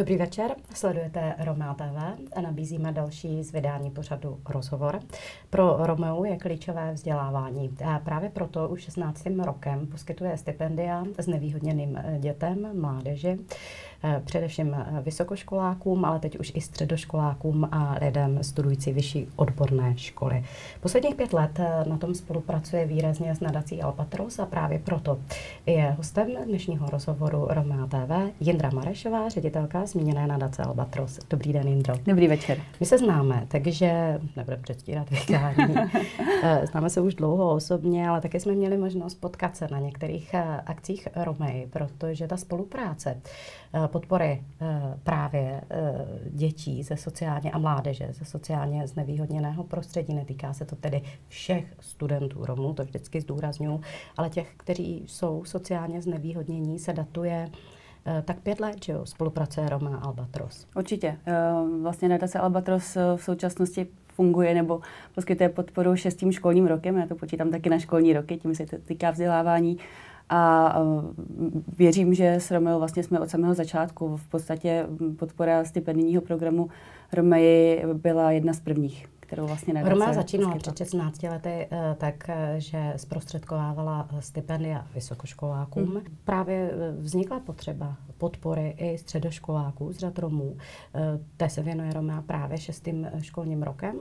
Dobrý večer, sledujete Roma TV a nabízíme další z vydání pořadu Rozhovor. Pro Romeu je klíčové vzdělávání a právě proto už 16. rokem poskytuje stipendia s nevýhodněným dětem, mládeži. Eh, především eh, vysokoškolákům, ale teď už i středoškolákům a lidem studující vyšší odborné školy. Posledních pět let eh, na tom spolupracuje výrazně s nadací Albatros a právě proto je hostem dnešního rozhovoru Roma TV Jindra Marešová, ředitelka zmíněné nadace Albatros. Dobrý den, Jindro. Dobrý večer. My se známe, takže nebude předstírat vykání. známe se už dlouho osobně, ale také jsme měli možnost potkat se na některých akcích Romej, protože ta spolupráce podpory eh, právě eh, dětí ze sociálně a mládeže, ze sociálně znevýhodněného prostředí. Netýká se to tedy všech studentů Romů, to vždycky zdůraznuju, ale těch, kteří jsou sociálně znevýhodnění, se datuje tak pět let, že jo, spolupracuje Roma Albatros. Určitě. Vlastně nadace Albatros v současnosti funguje nebo poskytuje podporu šestým školním rokem. Já to počítám taky na školní roky, tím se týká vzdělávání. A věřím, že s Romeo vlastně jsme od samého začátku. V podstatě podpora stipendijního programu Romei byla jedna z prvních kterou vlastně Roma začínala před 16 lety eh, tak, eh, že zprostředkovávala stipendia vysokoškolákům. Hmm. Právě eh, vznikla potřeba podpory i středoškoláků z řad Romů. Té se věnuje Roma právě šestým školním rokem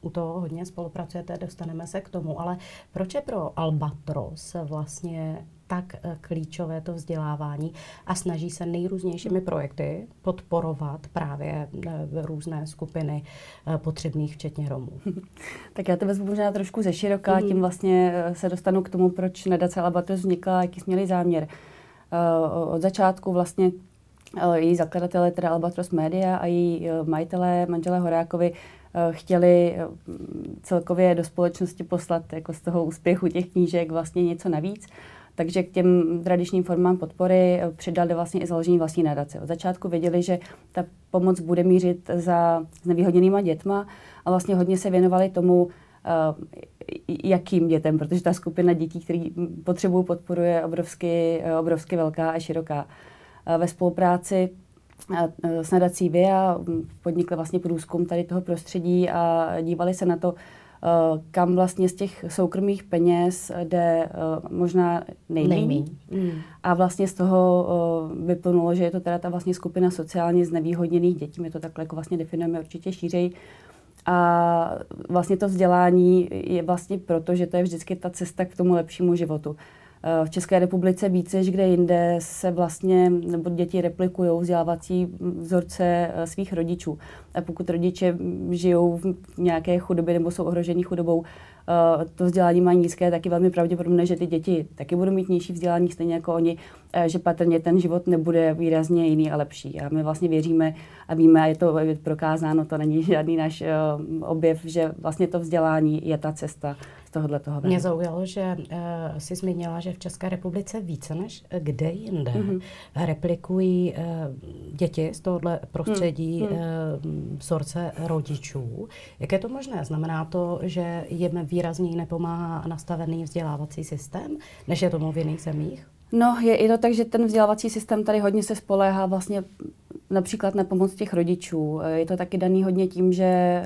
u toho hodně spolupracujete, dostaneme se k tomu, ale proč je pro Albatros vlastně tak eh, klíčové to vzdělávání a snaží se nejrůznějšími projekty podporovat právě eh, různé skupiny eh, potřebných, včetně Romů. Tak já to vezmu možná trošku ze široka, mm. tím vlastně se dostanu k tomu, proč nadace Albatros vznikla, jaký jsme měli záměr. Od začátku vlastně její zakladatelé, teda Albatros Media a její majitelé, manželé Horákovi, chtěli celkově do společnosti poslat jako z toho úspěchu těch knížek vlastně něco navíc. Takže k těm tradičním formám podpory eh, přidali vlastně i založení vlastní nadace. Od začátku věděli, že ta pomoc bude mířit za znevýhodněnýma dětma a vlastně hodně se věnovali tomu, eh, jakým dětem, protože ta skupina dětí, které potřebují podporu, je obrovsky, eh, obrovsky velká a široká. Ve spolupráci s nadací VIA podnikli vlastně průzkum tady toho prostředí a dívali se na to, kam vlastně z těch soukromých peněz jde uh, možná nejméně. Mm. A vlastně z toho uh, vyplnulo, že je to teda ta vlastně skupina sociálně znevýhodněných dětí. My to takhle jako vlastně definujeme určitě šířej. A vlastně to vzdělání je vlastně proto, že to je vždycky ta cesta k tomu lepšímu životu. V České republice více než kde jinde se vlastně, nebo děti replikují vzdělávací vzorce svých rodičů. A pokud rodiče žijou v nějaké chudobě nebo jsou ohroženi chudobou, Eh, to vzdělání mají nízké, tak je velmi pravděpodobné, že ty děti taky budou mít nižší vzdělání, stejně jako oni, eh, že patrně ten život nebude výrazně jiný a lepší. A my vlastně věříme a víme, a je to prokázáno, to není žádný náš eh, objev, že vlastně to vzdělání je ta cesta z tohohle toho. Mě zaujalo, že uh, si zmínila, že v České republice více než kde jinde mm-hmm. replikují uh, děti z tohohle prostředí mm-hmm. uh, vzorce rodičů. Jak je to možné? Znamená to, že jim výrazněji nepomáhá nastavený vzdělávací systém, než je tomu v jiných zemích? No, je, je to tak, že ten vzdělávací systém tady hodně se spoléhá vlastně například na pomoc těch rodičů. Je to taky daný hodně tím, že, eh,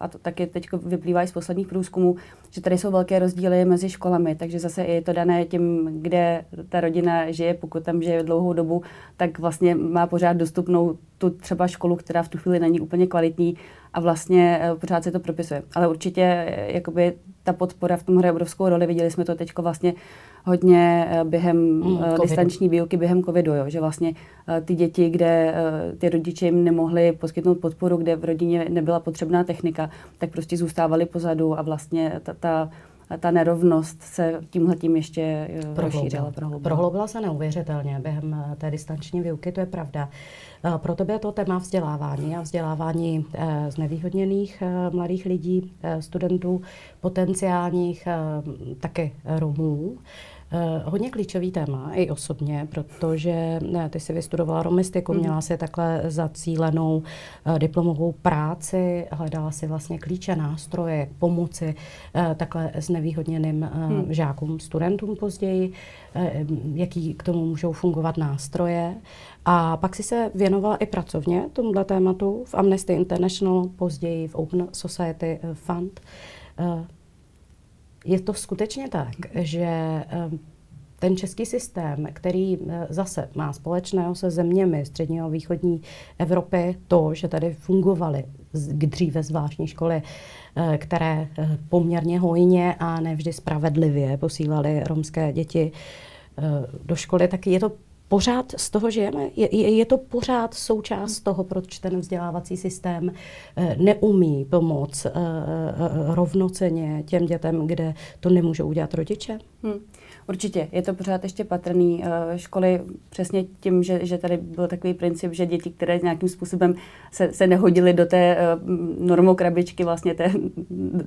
a to taky teď vyplývá i z posledních průzkumů, že tady jsou velké rozdíly mezi školami, takže zase je to dané tím, kde ta rodina žije, pokud tam žije dlouhou dobu, tak vlastně má pořád dostupnou tu třeba školu, která v tu chvíli není úplně kvalitní a vlastně eh, pořád se to propisuje. Ale určitě eh, jakoby ta podpora v tom hraje obrovskou roli. Viděli jsme to teď vlastně hodně eh, během mm, distanční výuky, během covidu, jo, že vlastně ty děti, kde ty rodiče jim nemohli poskytnout podporu, kde v rodině nebyla potřebná technika, tak prostě zůstávali pozadu a vlastně ta, ta ta nerovnost se tímhle tím ještě rozšířila. Prohloubila. prohloubila se neuvěřitelně během té distanční výuky, to je pravda. Pro tebe je to téma vzdělávání a vzdělávání eh, znevýhodněných eh, mladých lidí, eh, studentů, potenciálních taky Romů. Uh, hodně klíčový téma i osobně, protože ne, ty jsi vystudovala romistiku, mm. měla si takhle zacílenou uh, diplomovou práci, hledala si vlastně klíče, nástroje, pomoci uh, takhle znevýhodněným uh, mm. žákům, studentům později, uh, jaký k tomu můžou fungovat nástroje. A pak si se věnovala i pracovně tomuhle tématu v Amnesty International, později v Open Society Fund. Je to skutečně tak, že eh, ten český systém, který eh, zase má společného se zeměmi střední a východní Evropy, to, že tady fungovaly dříve zvláštní školy, eh, které poměrně hojně a nevždy spravedlivě posílaly romské děti do školy, tak je to pořád z toho žijeme? Je, je, je to pořád součást toho, proč ten vzdělávací systém eh, neumí pomoct eh, eh, rovnoceně těm dětem, kde to nemůžou udělat rodiče? Hmm. Určitě, je to pořád ještě patrný. Eh, školy přesně tím, že, že tady byl takový princip, že děti, které nějakým způsobem se, se nehodily do té eh, normokrabičky, vlastně té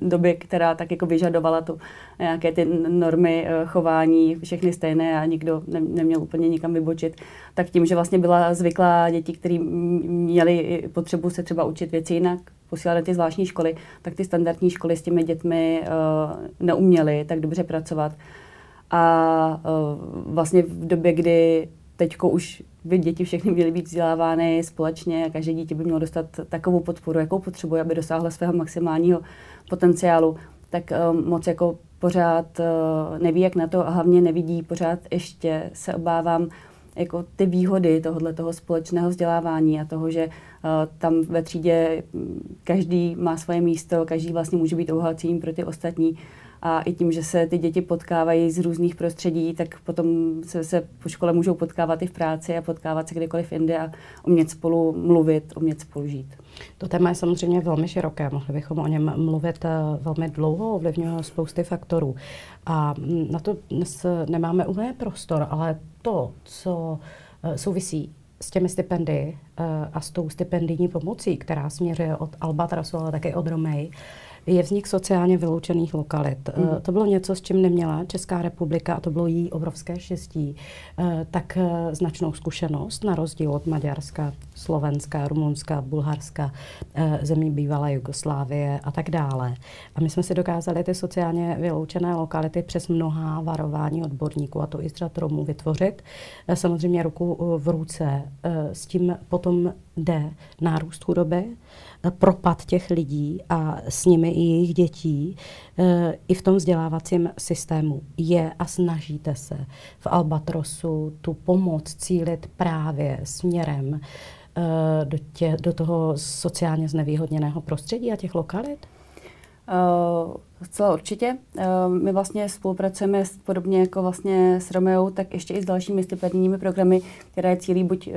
doby, která tak jako vyžadovala tu nějaké ty normy eh, chování, všechny stejné a nikdo ne, neměl úplně nikam vybočit, tak tím, že vlastně byla zvyklá děti, které měly potřebu se třeba učit věci jinak, posílali ty zvláštní školy, tak ty standardní školy s těmi dětmi neuměly tak dobře pracovat. A uh, vlastně v době, kdy teďko už by děti všechny měly být vzdělávány společně a každé dítě by mělo dostat takovou podporu, jakou potřebuje, aby dosáhlo svého maximálního potenciálu, tak uh, moc jako pořád uh, neví, jak na to a hlavně nevidí pořád ještě, se obávám, jako ty výhody tohohle toho společného vzdělávání a toho, že uh, tam ve třídě každý má svoje místo, každý vlastně může být obohacím pro ty ostatní a i tím, že se ty děti potkávají z různých prostředí, tak potom se, se po škole můžou potkávat i v práci a potkávat se kdekoliv jinde a umět spolu mluvit, umět spolu žít. To téma je samozřejmě velmi široké, mohli bychom o něm mluvit eh, velmi dlouho, ovlivňuje spousty faktorů. A na to dnes nemáme úplně prostor, ale to, co eh, souvisí s těmi stipendii eh, a s tou stipendijní pomocí, která směřuje od Albatrasu, ale také od Romej, je vznik sociálně vyloučených lokalit. Mm. To bylo něco, s čím neměla Česká republika, a to bylo jí obrovské štěstí, eh, tak eh, značnou zkušenost, na rozdíl od Maďarska, Slovenska, Rumunska, Bulharska, zemí bývalé Jugoslávie a tak dále. A my jsme si dokázali ty sociálně vyloučené lokality přes mnohá varování odborníků, a to i z řad Romů, vytvořit. Samozřejmě ruku v ruce s tím potom jde nárůst chudoby, propad těch lidí a s nimi i jejich dětí e, i v tom vzdělávacím systému je a snažíte se v Albatrosu tu pomoc cílit právě směrem e, do, tě, do toho sociálně znevýhodněného prostředí a těch lokalit? Uh, zcela určitě. Uh, my vlastně spolupracujeme podobně jako vlastně s Romeou, tak ještě i s dalšími stipendijními programy, které cílí buď uh,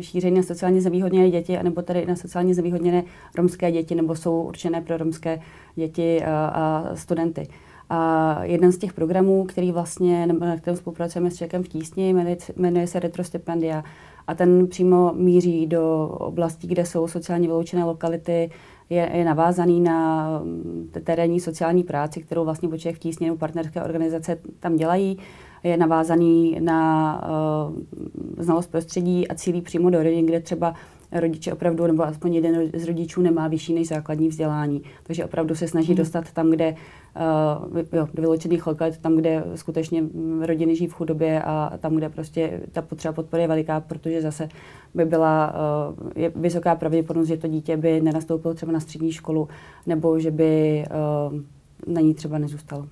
šíření na sociálně znevýhodněné děti, anebo tady na sociálně znevýhodněné romské děti, nebo jsou určené pro romské děti a studenty. A jeden z těch programů, který vlastně, na kterém spolupracujeme s Čekem v tísni, jmenuje se Retrostipendia. A ten přímo míří do oblastí, kde jsou sociálně vyloučené lokality, je, je navázaný na mm, terénní sociální práci, kterou vlastně Boček v tísně nebo partnerské organizace tam dělají. Je navázaný na uh, znalost prostředí a cílí přímo do rodin, kde třeba rodiče opravdu, nebo aspoň jeden z rodičů nemá vyšší než základní vzdělání. Takže opravdu se snaží hmm. dostat tam, kde uh, jo, do vyloučených lokalit, tam, kde skutečně rodiny žijí v chudobě a tam, kde prostě ta potřeba podpory je veliká, protože zase by byla uh, je vysoká pravděpodobnost, že to dítě by nenastoupilo třeba na střední školu, nebo že by uh, na ní třeba nezůstalo.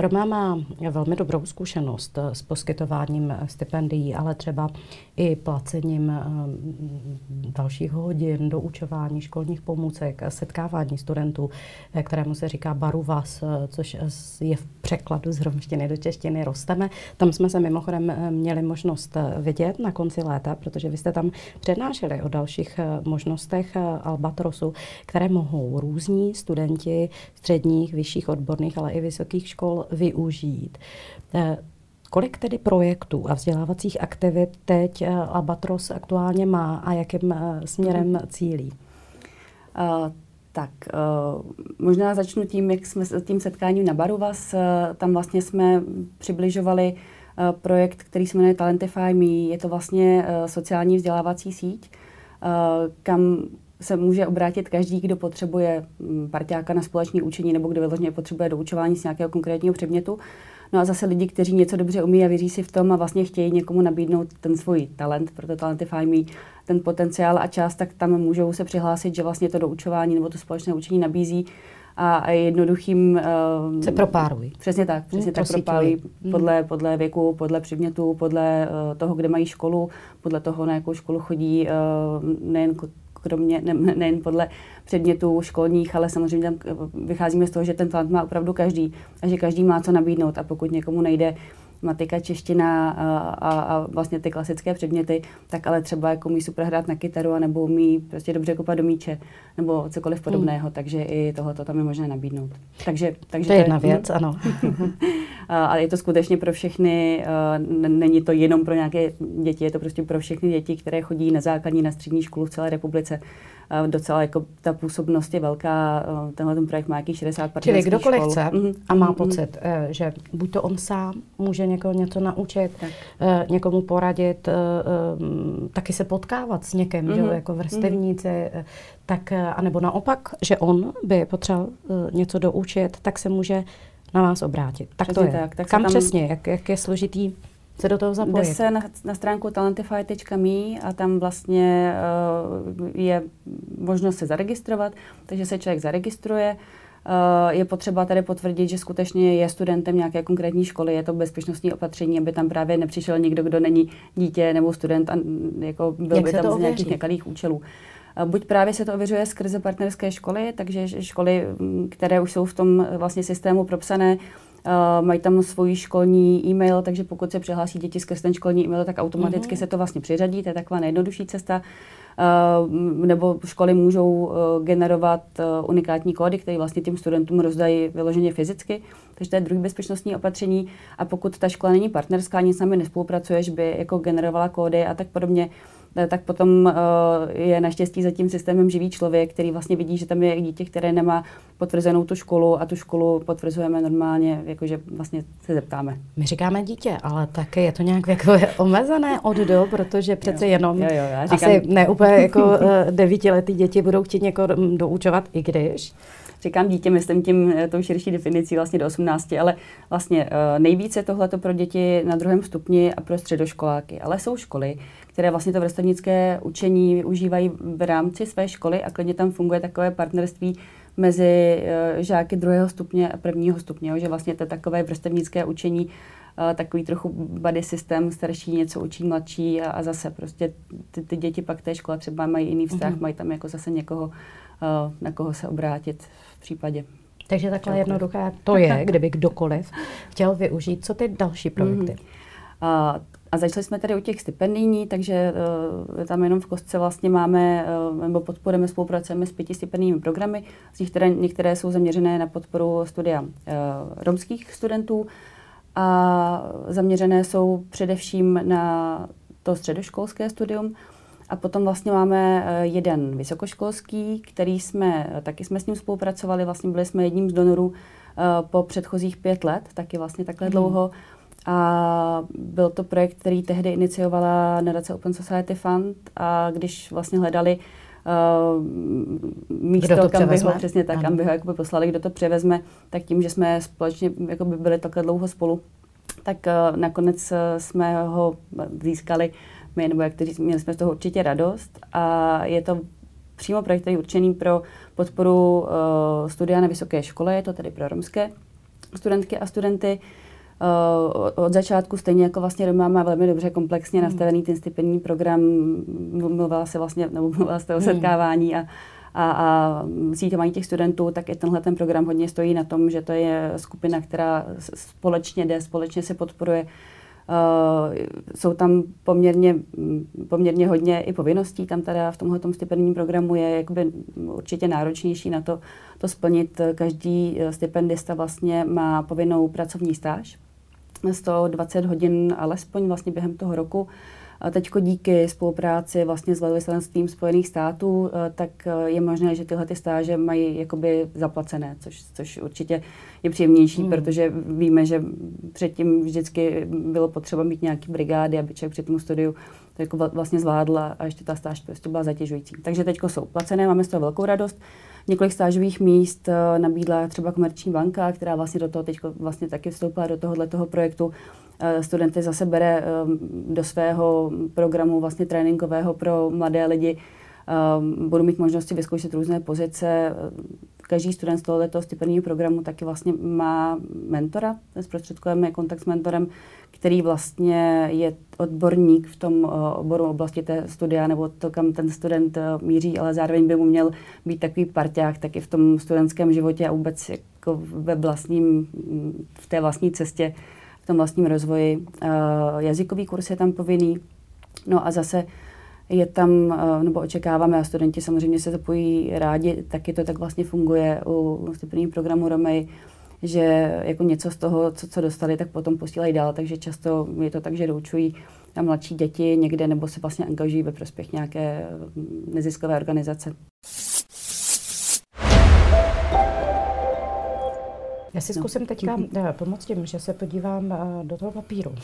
Roma má velmi dobrou zkušenost s poskytováním stipendií, ale třeba i placením eh, dalších hodin, doučování školních pomůcek, setkávání studentů, eh, kterému se říká baruvas, eh, což je v překladu z romštiny do češtiny rosteme. Tam jsme se mimochodem měli možnost vidět na konci léta, protože vy jste tam přednášeli o dalších možnostech Albatrosu, které mohou různí studenti středních, vyšších odborných, ale i vysokých škol využít. Eh, kolik tedy projektů a vzdělávacích aktivit teď eh, Albatros aktuálně má a jakým eh, směrem cílí? Tak, uh, možná začnu tím, jak jsme s tím setkáním na baru vás. Uh, tam vlastně jsme přibližovali uh, projekt, který se jmenuje Talentify Me. Je to vlastně uh, sociální vzdělávací síť, uh, kam se může obrátit každý, kdo potřebuje mm, parťáka na společné učení nebo kdo vyloženě potřebuje doučování z nějakého konkrétního předmětu. No a zase lidi, kteří něco dobře umí a věří si v tom a vlastně chtějí někomu nabídnout ten svůj talent, proto Talentify Me, ten potenciál a část, tak tam můžou se přihlásit, že vlastně to doučování nebo to společné učení nabízí a jednoduchým... Uh, se propárují. Přesně tak, přesně hmm, tak propárují hmm. podle, podle věku, podle předmětu, podle uh, toho, kde mají školu, podle toho, na jakou školu chodí, uh, nejen kromě, ne, nejen podle předmětů školních, ale samozřejmě tam vycházíme z toho, že ten talent má opravdu každý a že každý má co nabídnout. A pokud někomu nejde matika, čeština a, a, a vlastně ty klasické předměty, tak ale třeba jako umí super hrát na kytaru, nebo umí prostě dobře kopat do míče, nebo cokoliv podobného, hmm. takže i tohoto tam je možné nabídnout. Takže, takže to je jedna věc, ano. ale je to skutečně pro všechny, není to jenom pro nějaké děti, je to prostě pro všechny děti, které chodí na základní, na střední školu v celé republice docela jako ta působnost je velká, tenhle ten projekt má jakých 60 Čili kdokoliv škol. chce mm-hmm. a má mm-hmm. pocit, eh, že buď to on sám může někoho něco naučit, tak. Eh, někomu poradit, eh, taky se potkávat s někým, mm-hmm. že mhm. jako vrstevníci, mm-hmm. tak, anebo naopak, že on by potřeboval něco doučit, tak se může na vás obrátit. Tak přesně to je. Tak, tak Kam tam... přesně, jak, jak je složitý se do toho zapojit? Jde se na, na stránku talentify.me a tam vlastně uh, je možnost se zaregistrovat, takže se člověk zaregistruje. Uh, je potřeba tady potvrdit, že skutečně je studentem nějaké konkrétní školy, je to bezpečnostní opatření, aby tam právě nepřišel někdo, kdo není dítě nebo student a jako byl Jak by tam z nějakých nekalých účelů. Eh, buď právě se to ověřuje skrze partnerské školy, takže školy, které už jsou v tom vlastně systému propsané, mají tam svůj školní e-mail, takže pokud se přihlásí děti skrz ten školní e-mail, tak automaticky mm-hmm. se to vlastně přiřadí, to je taková nejjednodušší cesta. Uh, nebo školy můžou uh, generovat unikátní kódy, které vlastně těm studentům rozdají vyloženě fyzicky, takže to je druhý bezpečnostní opatření. A pokud ta škola není partnerská, nic s námi nespolupracuje, že by jako generovala kódy a tak podobně, Eh, tak potom uh, je naštěstí za tím systémem živý člověk, který vlastně vidí, že tam je dítě, které nemá potvrzenou tu školu a tu školu potvrzujeme normálně, jakože vlastně se zeptáme. My říkáme dítě, ale také je to nějak jako omezené od do, protože přece jo. jenom jo, jo, já říkám... asi ne úplně jako uh, devítiletý děti budou chtít někoho doučovat, i když říkám dítě, myslím tím tou širší definicí vlastně do 18, ale vlastně nejvíce tohleto pro děti na druhém stupni a pro středoškoláky. Ale jsou školy, které vlastně to vrstevnické učení využívají v rámci své školy a klidně tam funguje takové partnerství mezi uh, žáky druhého stupně a prvního stupně, že vlastně to takové vrstevnické učení, takový trochu body systém, starší něco učí mladší a, a zase prostě ty, ty děti pak té škole třeba mají jiný vztah, mm-hmm. mají tam jako zase někoho, uh, na koho se obrátit v případě. Takže takhle jednoduché to je, kdyby kdokoliv chtěl využít. Co ty další projekty? Mm-hmm. Uh, a začali jsme tady u těch stipendijní, takže uh, tam jenom v kostce vlastně máme, uh, nebo podporujeme, spolupracujeme s pěti stipendijními programy, z nich které některé jsou zaměřené na podporu studia uh, romských studentů a zaměřené jsou především na to středoškolské studium. A potom vlastně máme jeden vysokoškolský, který jsme, taky jsme s ním spolupracovali, vlastně byli jsme jedním z donorů po předchozích pět let, taky vlastně takhle mm. dlouho. A byl to projekt, který tehdy iniciovala nadace Open Society Fund a když vlastně hledali uh, místo, kdo to kam by ho, přesně tak, ano. kam by ho jakoby poslali, kdo to převezme, tak tím, že jsme společně jakoby byli takhle dlouho spolu, tak uh, nakonec uh, jsme ho získali my, nebo jak kteří, měli jsme z toho určitě radost a je to přímo projekt, který je určený pro podporu uh, studia na vysoké škole, je to tedy pro romské studentky a studenty, Uh, od začátku, stejně jako vlastně Roma má velmi dobře komplexně hmm. nastavený ten stipendní program, mluvila se vlastně, nebo mluvila se o hmm. setkávání a, a, a síťování těch studentů, tak i tenhle ten program hodně stojí na tom, že to je skupina, která společně jde, společně se podporuje. Uh, jsou tam poměrně, poměrně hodně i povinností, tam teda v tomhle stipendním programu je jakoby určitě náročnější na to, to splnit. Každý stipendista vlastně má povinnou pracovní stáž, 120 hodin alespoň vlastně během toho roku. A teďko díky spolupráci vlastně s velvyslanstvím Spojených států, tak je možné, že tyhle ty stáže mají jakoby zaplacené, což, což určitě je příjemnější, hmm. protože víme, že předtím vždycky bylo potřeba mít nějaký brigády, aby člověk při tom studiu to jako vlastně zvládla a ještě ta stáž prostě byla zatěžující. Takže teď jsou placené, máme z toho velkou radost. Několik stážových míst eh, nabídla třeba Komerční banka, která vlastně do toho teď vlastně taky vstoupila do tohohle toho projektu. Eh, studenty zase bere ehm, do svého programu vlastně tréninkového pro mladé lidi. Budu mít možnosti vyzkoušet různé pozice. Každý student z tohoto stipendního programu taky vlastně má mentora, zprostředkujeme kontakt s mentorem, který vlastně je odborník v tom uh, oboru oblasti té studia, nebo to, kam ten student uh, míří, ale zároveň by mu měl být takový parťák taky v tom studentském životě a vůbec jako ve vlastním, v té vlastní cestě, v tom vlastním rozvoji. Uh, jazykový kurz je tam povinný. No a zase je tam, nebo očekáváme, a studenti samozřejmě se zapojí rádi, taky to tak vlastně funguje u stipendního programu Romej, že jako něco z toho, co, co dostali, tak potom posílají dál, takže často je to tak, že doučují tam mladší děti někde nebo se vlastně angažují ve prospěch nějaké mm, neziskové organizace. Já si zkusím teďka eh, pomoct tím, že se podívám eh, do toho papíru,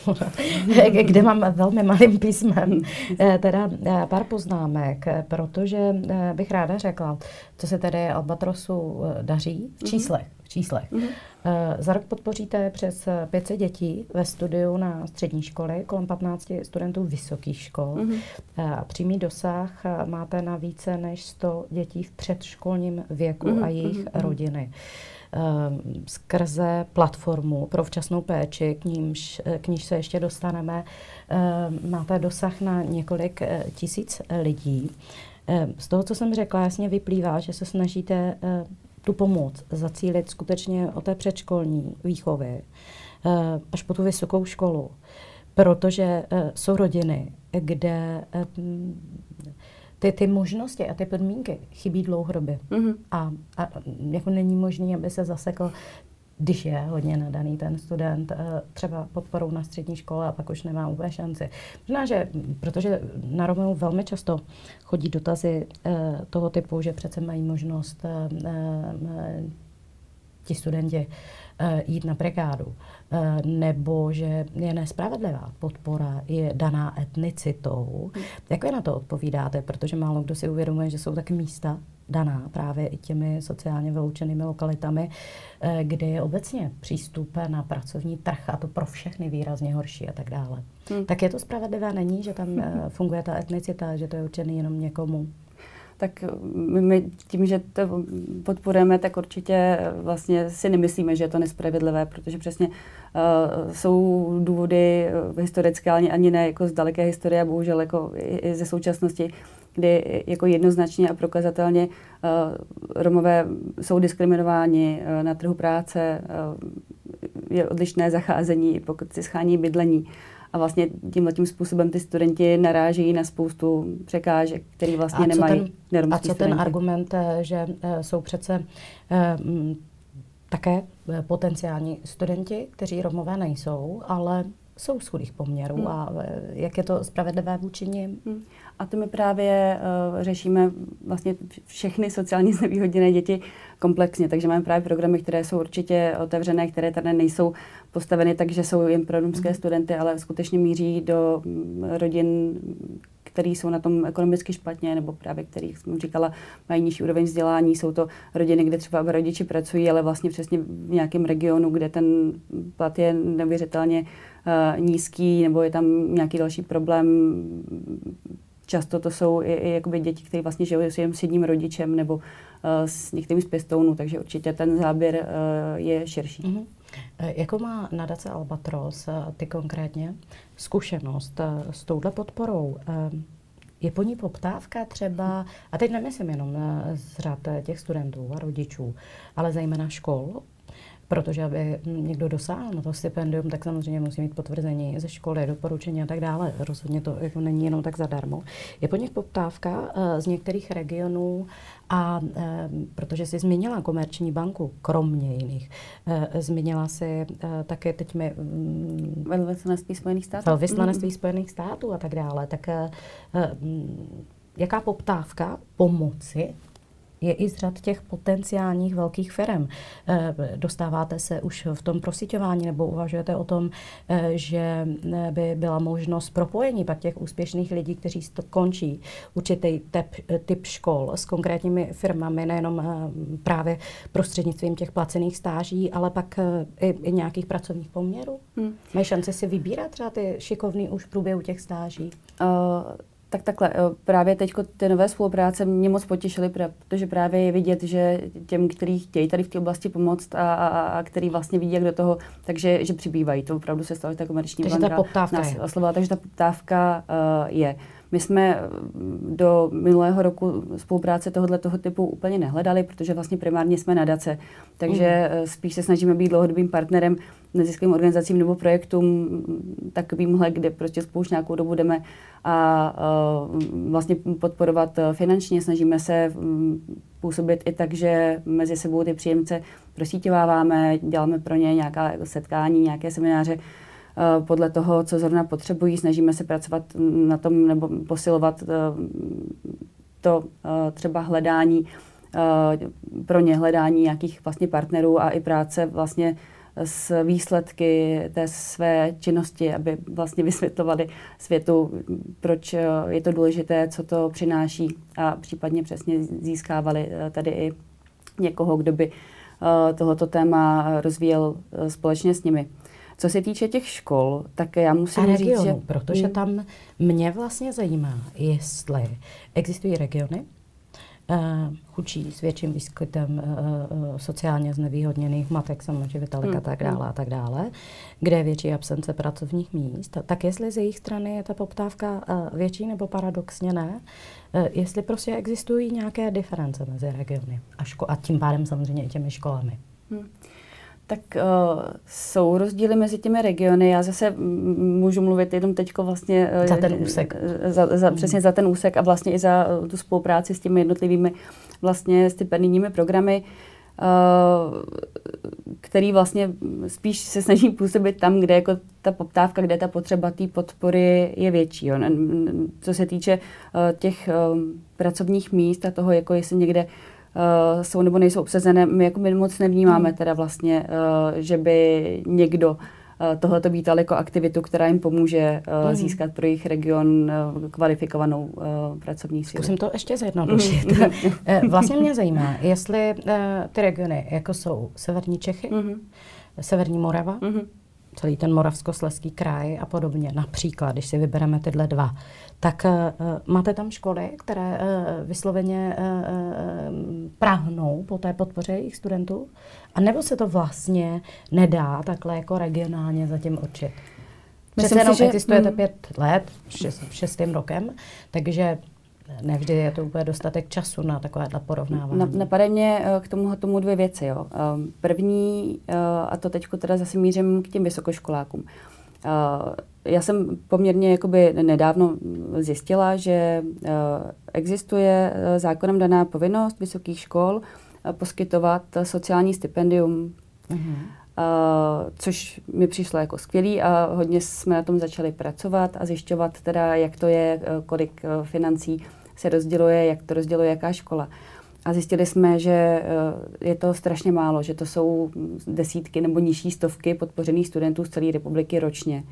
kde mám velmi malým písmem eh, teda pár poznámek, protože bych ráda řekla, co se tedy Albatrosu daří v mhm. číslech. V číslech. Mm-hmm. Za rok podpoříte přes 500 dětí ve studiu na střední školy, kolem 15 studentů vysokých škol. Mm-hmm. Přímý dosah máte na více než 100 dětí v předškolním věku mm-hmm. a jejich mm-hmm. rodiny. Skrze platformu pro včasnou péči, k nímž, k níž se ještě dostaneme, ehm, máte dosah na několik eh, tisíc lidí. Z toho, co jsem řekla, jasně vyplývá, že se snažíte eh, tu pomoc zacílit skutečně o té předškolní výchovy až po tu vysokou školu. Protože eh, jsou rodiny, kde ty, ty možnosti a ty podmínky chybí dlouhodobě. Mm-hmm. A, a jako není možné, aby se zasekl když je hodně nadaný ten student, eh, třeba podporou na střední škole a pak už nemá úplně šanci. Možná, že protože na Romeu velmi často chodí dotazy eh, toho typu, že přece mají možnost eh, ti studenti jít na brigádu, nebo že je nespravedlivá podpora, je daná etnicitou. Jak vy na to odpovídáte? Protože málo kdo si uvědomuje, že jsou taky místa, daná právě i těmi sociálně vyloučenými lokalitami, eh, kde je obecně přístup na pracovní trh a to pro všechny výrazně horší a tak dále. Hmm. Tak je to spravedlivé, není, že tam eh, funguje ta etnicita, že to je určený jenom někomu? Tak my tím, že to podporujeme, tak určitě vlastně si nemyslíme, že je to nespravedlivé, protože přesně uh, jsou důvody historické, ani, ani ne jako z daleké historie, bohužel jako i, ze současnosti, kdy jako jednoznačně a prokazatelně uh, Romové jsou diskriminováni uh, na trhu práce, uh, je odlišné zacházení, pokud si schání bydlení. A vlastně tímhle tím způsobem ty studenti narážejí na spoustu překážek, které vlastně a nemají ten, A co studenti. ten argument, že jsou přece také potenciální studenti, kteří Romové nejsou, ale jsou z chudých poměrů hmm. a jak je to spravedlivé vůči nim? Hmm. A to my právě uh, řešíme vlastně všechny sociálně znevýhodněné děti komplexně, takže máme právě programy, které jsou určitě otevřené, které tady nejsou postaveny tak, že jsou jen pro romské mm. studenty, ale skutečně míří do mm, rodin, které jsou na tom ekonomicky špatně, nebo právě který, jak jsem říkala, mají nižší úroveň vzdělání. Jsou to rodiny, kde třeba rodiči pracují, ale vlastně přesně v nějakém regionu, kde ten plat je neuvěřitelně nízký, nebo je tam nějaký další problém Často to jsou i, i jakoby děti, které vlastně žijou s jedním rodičem nebo uh, s některým z pěstounů, takže určitě ten záběr uh, je širší. Mm-hmm. Jako má nadace Albatros, ty konkrétně, zkušenost s touhle podporou? Je po ní poptávka třeba, a teď nemyslím jenom z řad těch studentů a rodičů, ale zejména škol, protože aby někdo dosáhl na to stipendium, tak samozřejmě musí mít potvrzení ze školy, doporučení a tak dále. Rozhodně to jako není jenom tak zadarmo. Je po nich poptávka uh, z některých regionů a uh, protože jsi zmínila komerční banku, kromě jiných, uh, zmínila si také teď mi... Um, velvyslanectví Spojených států. Velvyslanectví mm. Spojených států a tak dále. Tak jaká poptávka pomoci je i z řad těch potenciálních velkých firm. Eh, dostáváte se už v tom prosíťování nebo uvažujete o tom, eh, že eh, by byla možnost propojení pak těch úspěšných lidí, kteří končí určitý typ, typ škol s konkrétními firmami, nejenom právě prostřednictvím těch placených stáží, ale pak i, i nějakých pracovních poměrů? Hmm. Mají šanci si vybírat třeba ty šikovný už v průběhu těch stáží? Uh, tak takhle, právě teď ty nové spolupráce mě moc potěšily, protože právě je vidět, že těm, kteří chtějí tady v té oblasti pomoct a, a, a který vlastně vidí, jak do toho, takže že přibývají. To opravdu se stalo, že ta komerční takže banka ta poptávka nás je. takže ta poptávka uh, je. My jsme do minulého roku spolupráce tohoto toho typu úplně nehledali, protože vlastně primárně jsme nadace. Takže mm. spíš se snažíme být dlouhodobým partnerem neziskovým organizacím nebo projektům takovýmhle, kde prostě spolu nějakou dobu jdeme a uh, vlastně podporovat finančně. Snažíme se um, působit i tak, že mezi sebou ty příjemce prosítěváváme, děláme pro ně nějaká setkání, nějaké semináře, podle toho, co zrovna potřebují. Snažíme se pracovat na tom nebo posilovat uh, to třeba hledání pro ně hledání nějakých vlastně partnerů a i práce vlastně s výsledky té své činnosti, aby vlastně vysvětlovali světu, proč je to důležité, co to přináší a případně přesně získávali eh, tady i někoho, kdo by eh, tohoto téma rozvíjel eh, společně s nimi. Co se týče těch škol, tak já musím a regionu, říct, že... protože tam mě vlastně zajímá, jestli existují regiony, uh, chudší s větším výskytem uh, sociálně znevýhodněných matek, samoživitelek hmm. a tak dále a tak dále, kde je větší absence pracovních míst, tak jestli z jejich strany je ta poptávka uh, větší nebo paradoxně ne, uh, jestli prostě existují nějaké diference mezi regiony a, ško- a tím pádem samozřejmě i těmi školami. Hmm. Tak uh, jsou rozdíly mezi těmi regiony. Já zase můžu mluvit jenom teď vlastně... Uh, za ten úsek. Za, za, přesně za ten úsek a vlastně i za tu spolupráci s těmi jednotlivými vlastně stipendijními programy, uh, který vlastně spíš se snaží působit tam, kde jako ta poptávka, kde ta potřeba té podpory je větší. Jo. Co se týče uh, těch uh, pracovních míst a toho, jako jestli někde uh, jsou nebo nejsou obsazené, my jako my moc nevnímáme hmm. teda vlastně, uh, že by někdo uh, tohleto vítal jako aktivitu, která jim pomůže uh, mm. získat pro jejich region uh, kvalifikovanou uh, pracovní sílu. Zkusím to ještě zjednodušit. Mm. vlastně mě zajímá, jestli ty regiony, jako jsou Severní Čechy, mm. Severní Morava, mm. Celý ten Moravskosleský kraj a podobně, například, když si vybereme tyhle dva, tak uh, máte tam školy, které uh, vysloveně uh, prahnou po té podpoře jejich studentů? A nebo se to vlastně nedá takhle jako regionálně zatím určit? Přece jenom existujete mm. pět let, šest, šestým rokem, takže nevždy je to úplně dostatek času na takovéhle porovnávání. Napadají mě k tomu, tomu dvě věci. Jo. První, a to teď teda zase mířím k těm vysokoškolákům. Já jsem poměrně jakoby nedávno zjistila, že eh, existuje eh, zákonem daná povinnost vysokých škol eh, poskytovat sociální stipendium, mm-hmm. což mi přišlo jako skvělý a hodně jsme na tom začali pracovat a zjišťovat teda, jak to je, kolik financí se rozděluje, jak to rozděluje jaká škola. A zjistili jsme, že je to strašně málo, že to jsou desítky nebo nižší stovky podpořených studentů z celé republiky ročně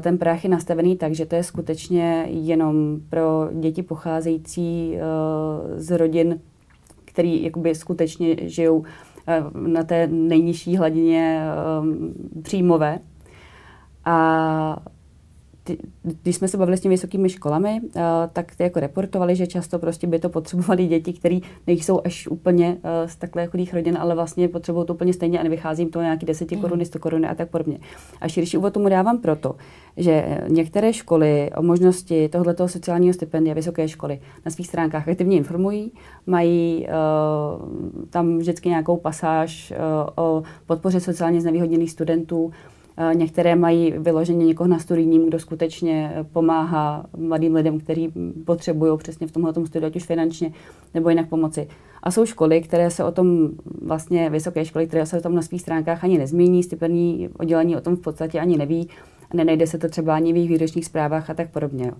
ten práh je nastavený tak, že to je skutečně jenom pro děti pocházející eh, z rodin, který jakoby skutečně žijou eh, na té nejnižší hladině eh, příjmové. A ty, když jsme se bavili s těmi vysokými školami, uh, tak ty jako reportovali, že často prostě by to potřebovali děti, které nejsou až úplně uh, z takhle chudých rodin, ale vlastně potřebují to úplně stejně a nevychází jim to nějaký 10 mm. koruny, 100 koruny a tak podobně. A širší úvod tomu dávám proto, že některé školy o možnosti tohoto sociálního stipendia vysoké školy na svých stránkách aktivně informují, mají uh, tam vždycky nějakou pasáž uh, o podpoře sociálně znevýhodněných studentů, některé mají vyloženě někoho na studijním, kdo skutečně eh, pomáhá mladým lidem, kteří potřebují přesně v tomhle studiu, ať už finančně nebo jinak pomoci. A jsou školy, které se o tom, vlastně vysoké školy, které se o tom na svých stránkách ani nezmíní, stipendní oddělení o tom v podstatě ani neví, nenajde se to třeba ani v jejich výročních zprávách a tak podobně.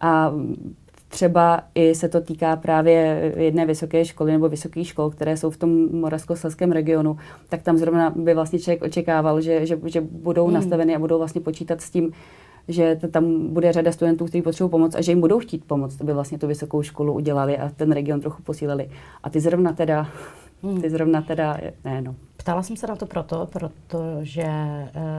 A Třeba i se to týká právě jedné vysoké školy nebo vysokých škol, které jsou v tom moravskoslezském regionu, tak tam zrovna by vlastně člověk očekával, že, že, že budou hmm. nastaveny a budou vlastně počítat s tím, že tam bude řada studentů, kteří potřebují pomoc a že jim budou chtít pomoct, aby vlastně tu vysokou školu udělali a ten region trochu posílili. A ty zrovna teda, hmm. ty zrovna teda, ne no. Ptala jsem se na to proto, protože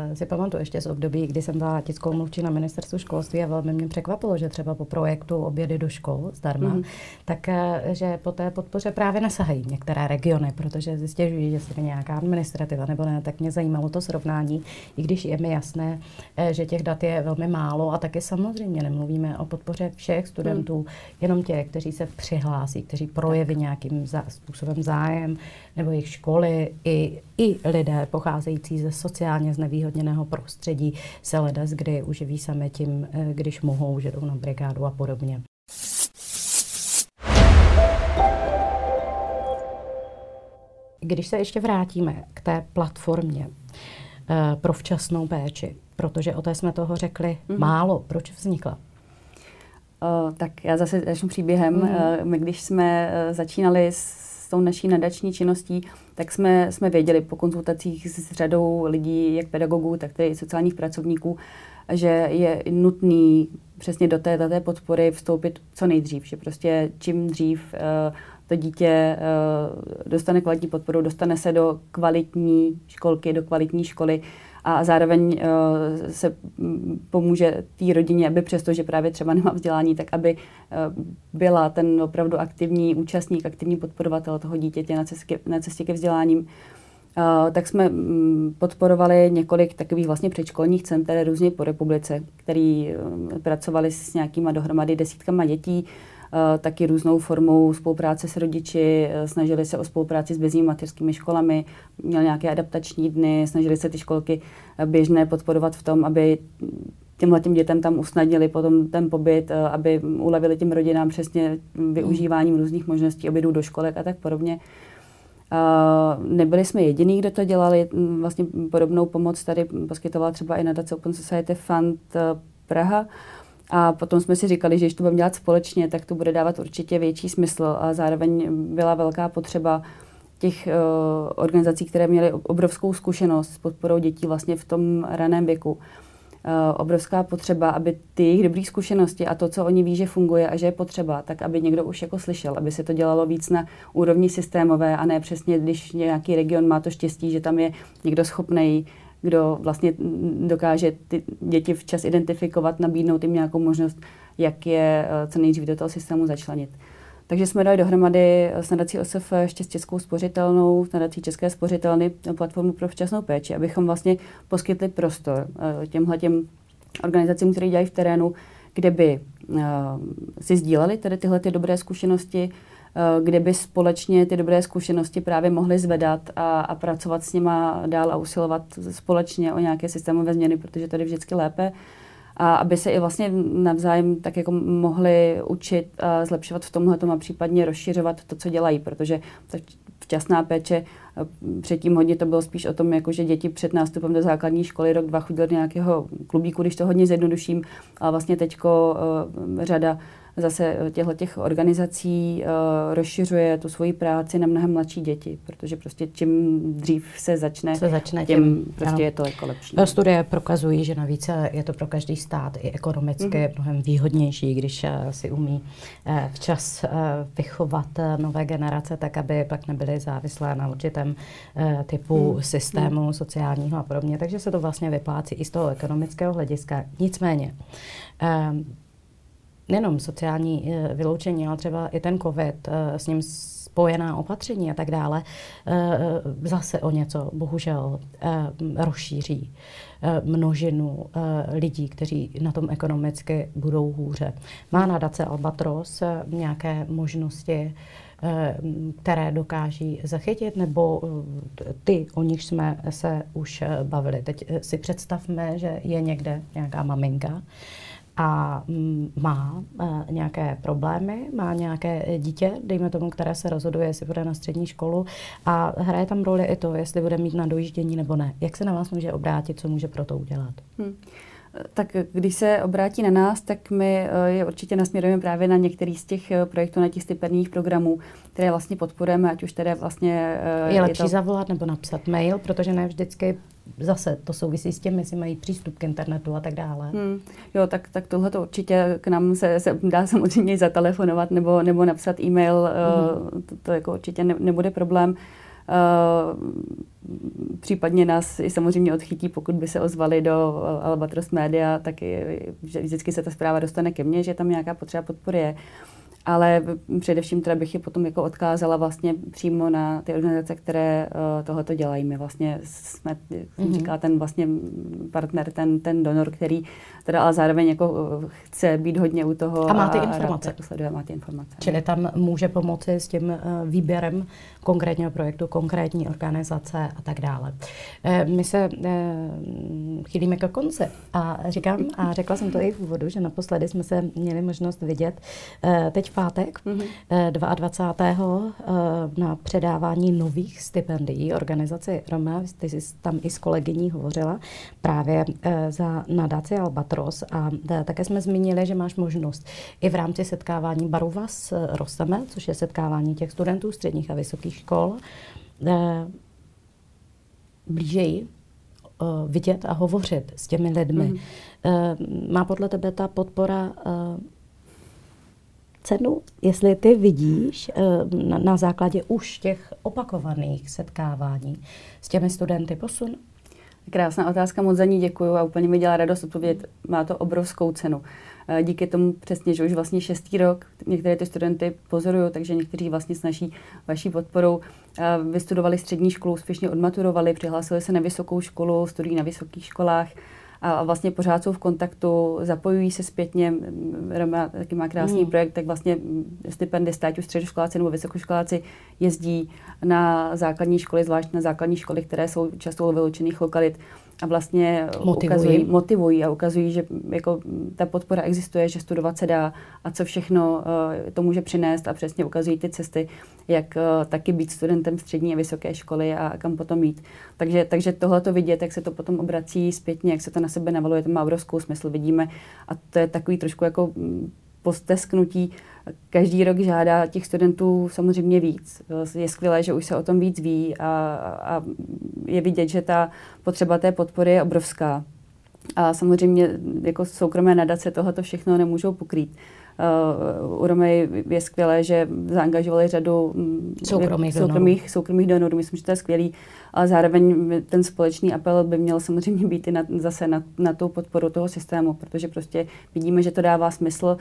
uh, si pamatuju ještě z období, kdy jsem byla tiskovou mluvčí na ministerstvu školství a velmi mě překvapilo, že třeba po projektu obědy do škol zdarma, mm-hmm. tak uh, že po té podpoře právě nesahají některé regiony, protože zjistěžují, že se nějaká administrativa nebo ne, tak mě zajímalo to srovnání, i když je mi jasné, uh, že těch dat je velmi málo a taky samozřejmě nemluvíme o podpoře všech studentů, mm. jenom těch, kteří se přihlásí, kteří projeví nějakým za, způsobem zájem, nebo jejich školy i i lidé pocházející ze sociálně znevýhodněného prostředí se ledas, kdy uživí sami tím, eh, když mohou, že jdou na brigádu a podobně. Když se ještě vrátíme k té platformě uh, pro včasnou péči, protože o té jsme toho řekli mm-hmm. málo, proč vznikla? Uh, tak já zase začnu příběhem. Mm-hmm. Uh, my když jsme uh, začínali s s tou naší nadační činností, tak jsme, jsme věděli po konzultacích s řadou lidí, jak pedagogů, tak i sociálních pracovníků, že je nutný přesně do té, do té podpory vstoupit co nejdřív, že prostě čím dřív uh, to dítě uh, dostane kvalitní podporu, dostane se do kvalitní školky, do kvalitní školy, a zároveň uh, se pomůže té rodině, aby přesto, že právě třeba nemá vzdělání, tak aby uh, byla ten opravdu aktivní účastník, aktivní podporovatel toho dítěte na cestě, na cestě ke vzděláním. Uh, tak jsme um, podporovali několik takových vlastně předškolních center různě po republice, který uh, pracovali s nějakýma dohromady desítkama dětí, Eh, taky různou formou spolupráce s rodiči, eh, snažili se o spolupráci s běžnými mateřskými školami, měli nějaké adaptační dny, snažili se ty školky eh, běžné podporovat v tom, aby těmhle těm dětem tam usnadnili potom ten pobyt, aby ulevili těm rodinám přesně využíváním různých možností obědů do školek a tak podobně. Nebyli jsme jediný, kdo to dělali. Vlastně podobnou pomoc tady poskytovala třeba i nadace Open Society Fund Praha. A potom jsme si říkali, že když to budeme dělat společně, tak to bude dávat určitě větší smysl a zároveň byla velká potřeba těch uh, organizací, které měly obrovskou zkušenost s podporou dětí vlastně v tom raném věku. Uh, obrovská potřeba, aby ty jejich dobré zkušenosti a to, co oni ví, že funguje a že je potřeba, tak aby někdo už jako slyšel, aby se to dělalo víc na úrovni systémové a ne přesně, když nějaký region má to štěstí, že tam je někdo schopný kdo vlastně dokáže ty děti včas identifikovat, nabídnout jim nějakou možnost, jak je eh, co nejdřív do toho systému začlenit. Takže jsme dali dohromady s nadací OSF ještě s Českou spořitelnou, s nadací České spořitelny platformu pro včasnou péči, abychom vlastně poskytli prostor eh, těmhle těm organizacím, které dělají v terénu, kde by si sdíleli tedy tyhle ty dobré zkušenosti, Eh, kde by společně ty dobré zkušenosti právě mohly zvedat a, a pracovat s nima dál a usilovat společně o nějaké systémové změny, protože to je vždycky lépe. A aby se i vlastně navzájem tak jako mohli učit a zlepšovat v tomhle a případně rozšiřovat to, co dělají, protože ta včasná péče eh, Předtím hodně to bylo spíš o tom, jako že děti před nástupem do základní školy rok, dva chodili do nějakého klubíku, když to hodně zjednoduším, ale vlastně teďko uh, řada zase těchto těch organizací uh, rozšiřuje tu svoji práci na mnohem mladší děti, protože prostě čím dřív se začne, se začne tím, tím prostě ano. je to jako lepší. Studie prokazují, že navíc je to pro každý stát i ekonomicky mm-hmm. mnohem výhodnější, když si umí včas vychovat nové generace, tak aby pak nebyly závislé na určitém typu mm. systému sociálního a podobně. Takže se to vlastně vyplácí i z toho ekonomického hlediska. Nicméně, nejenom sociální eh, vyloučení, ale třeba i ten covid, eh, s ním spojená opatření a tak dále, eh, zase o něco bohužel rozšíří množinu lidí, kteří na tom ekonomicky budou hůře. Má nadace Albatros nějaké možnosti, které dokáží zachytit, nebo ty, o nich jsme se už bavili. Teď si představme, že je někde nějaká maminka, a mm, má e, nějaké problémy, má nějaké dítě, dejme tomu, které se rozhoduje, jestli bude na střední školu a hraje tam roli i to, jestli bude mít na dojíždění nebo ne. Jak se na vás může obrátit, co může pro to udělat? Hmm. Tak když se obrátí na nás, tak my e, je určitě nasměrujeme právě na některý z těch e, projektů, na těch stipendních programů, které vlastně podporujeme, ať už tedy vlastně... Je, je lepší to... zavolat nebo napsat mail, protože ne vždycky zase to souvisí s tím, jestli mají přístup k internetu a tak dále. Hmm. Jo, tak, tak tohle to určitě k nám se, se dá samozřejmě zatelefonovat nebo, nebo napsat e-mail, hmm. to, to jako určitě ne, nebude problém. Uh, případně nás i samozřejmě odchytí, pokud by se ozvali do Albatros Media, tak i, vždycky se ta zpráva dostane ke mně, že tam nějaká potřeba podpory je. Ale především teda bych je potom jako odkázala vlastně přímo na ty organizace, které uh, tohleto dělají. My vlastně jsme, jak mm-hmm. říká, ten vlastně partner, ten, ten donor, který teda ale zároveň jako uh, chce být hodně u toho. A máte a, informace. A sleduje, máte informace. Čili tam může pomoci s tím uh, výběrem konkrétního projektu, konkrétní organizace a tak dále. Uh, my se uh, chýlíme ke konci a říkám, a řekla jsem to i v úvodu, že naposledy jsme se měli možnost vidět uh, teď pátek mm-hmm. 22. na předávání nových stipendií organizaci Roma. Ty jsi tam i s kolegyní hovořila právě eh, za nadaci Albatros a eh, také jsme zmínili, že máš možnost i v rámci setkávání Baruva s Rostame, což je setkávání těch studentů středních a vysokých škol, eh, blížeji vidět a hovořit s těmi lidmi. Mm. Má podle tebe ta podpora cenu, jestli ty vidíš eh, na, základě už těch opakovaných setkávání s těmi studenty posun? Krásná otázka, moc za ní děkuju a úplně mi dělá radost odpovědět. Má to obrovskou cenu. Eh, díky tomu přesně, že už vlastně šestý rok některé ty studenty pozorují, takže někteří vlastně s naší vaší podporou eh, vystudovali střední školu, úspěšně odmaturovali, přihlásili se na vysokou školu, studují na vysokých školách a vlastně pořád jsou v kontaktu, zapojují se zpětně. Roma taky má krásný mm. projekt, tak vlastně stipendista, ať už středoškoláci nebo vysokoškoláci, jezdí na základní školy, zvlášť na základní školy, které jsou často vyloučených lokalit a vlastně motivují. Ukazují, motivují a ukazují, že jako ta podpora existuje, že studovat se dá a co všechno uh, to může přinést a přesně ukazují ty cesty, jak uh, taky být studentem střední a vysoké školy a kam potom jít. Takže, takže tohle to vidět, jak se to potom obrací zpětně, jak se to na sebe navaluje, to má obrovskou smysl, vidíme a to je takový trošku jako mm, postesknutí, každý rok žádá těch studentů samozřejmě víc. Je skvělé, že už se o tom víc ví a, a je vidět, že ta potřeba té podpory je obrovská. A samozřejmě jako soukromé nadace tohoto všechno nemůžou pokrýt. Uh, u Romej je skvělé, že zaangažovali řadu mm, soukromých, soukromých, donorů. soukromých donorů. Myslím, že to je skvělý, ale zároveň ten společný apel by měl samozřejmě být i na, zase na, na tu podporu toho systému, protože prostě vidíme, že to dává smysl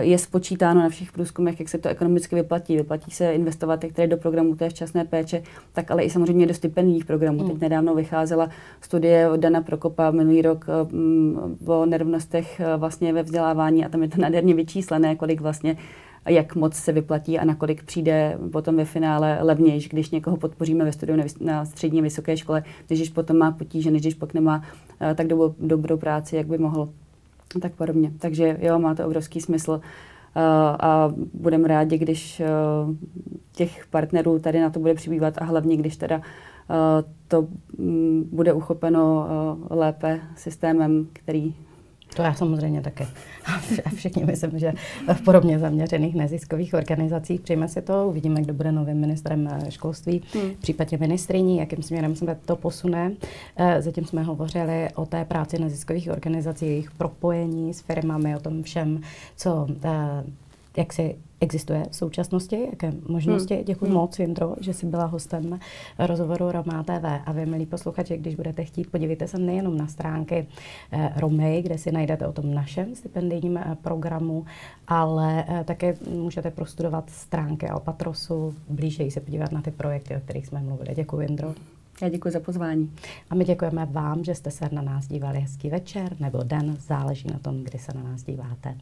je spočítáno na všech průzkumech, jak se to ekonomicky vyplatí. Vyplatí se investovat jak tady do programu té včasné péče, tak ale i samozřejmě do stipendních programů. Hmm. Teď nedávno vycházela studie od Dana Prokopa minulý rok eh, mm, o nerovnostech eh, vlastně ve vzdělávání a tam je to nádherně vyčíslené, kolik vlastně jak moc se vyplatí a nakolik přijde potom ve finále levnější, když někoho podpoříme ve studiu na střední vysoké škole, když potom má potíže, než když pak nemá tak dobrou, dobrou práci, jak by mohl tak podobně. Takže jo, má to obrovský smysl uh, a budeme rádi, když uh, těch partnerů tady na to bude přibývat a hlavně, když teda uh, to um, bude uchopeno lépe systémem, který To já samozřejmě také. A všichni myslím, že v podobně zaměřených neziskových organizacích přijme si to. Uvidíme, kdo bude novým ministrem eh, školství, hmm. v případě ministriní, jakým směrem se to posune. Eh, zatím jsme hovořili o té práci neziskových organizací, jejich propojení s firmami, o tom všem, co jak si existuje v současnosti, jaké možnosti. Hmm. Děkuji hmm. moc, Jindro, že jsi byla hostem rozhovoru Roma TV. A vy, milí posluchači, když budete chtít, podívejte se nejenom na stránky eh, Romy, kde si najdete o tom našem stipendijním eh, programu, ale eh, také můžete prostudovat stránky Alpatrosu, blíže se podívat na ty projekty, o kterých jsme mluvili. Děkuji, Jindro. Já děkuji za pozvání. A my děkujeme vám, že jste se na nás dívali hezký večer nebo den, záleží na tom, kdy se na nás díváte.